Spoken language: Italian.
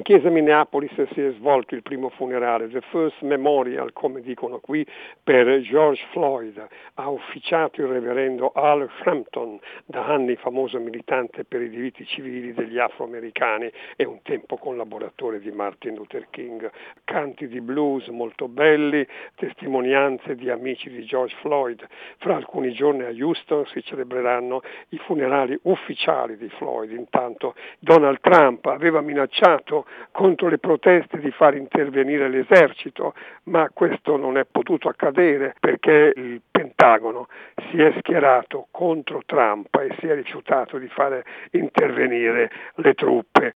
In chiesa Minneapolis si è svolto il primo funerale, the first memorial, come dicono qui, per George Floyd. Ha ufficiato il reverendo Al Frampton, da anni famoso militante per i diritti civili degli afroamericani e un tempo collaboratore di Martin Luther King. Canti di blues molto belli, testimonianze di amici di George Floyd. Fra alcuni giorni a Houston si celebreranno i funerali ufficiali di Floyd. Intanto Donald Trump aveva minacciato contro le proteste di far intervenire l'esercito, ma questo non è potuto accadere perché il Pentagono si è schierato contro Trump e si è rifiutato di fare intervenire le truppe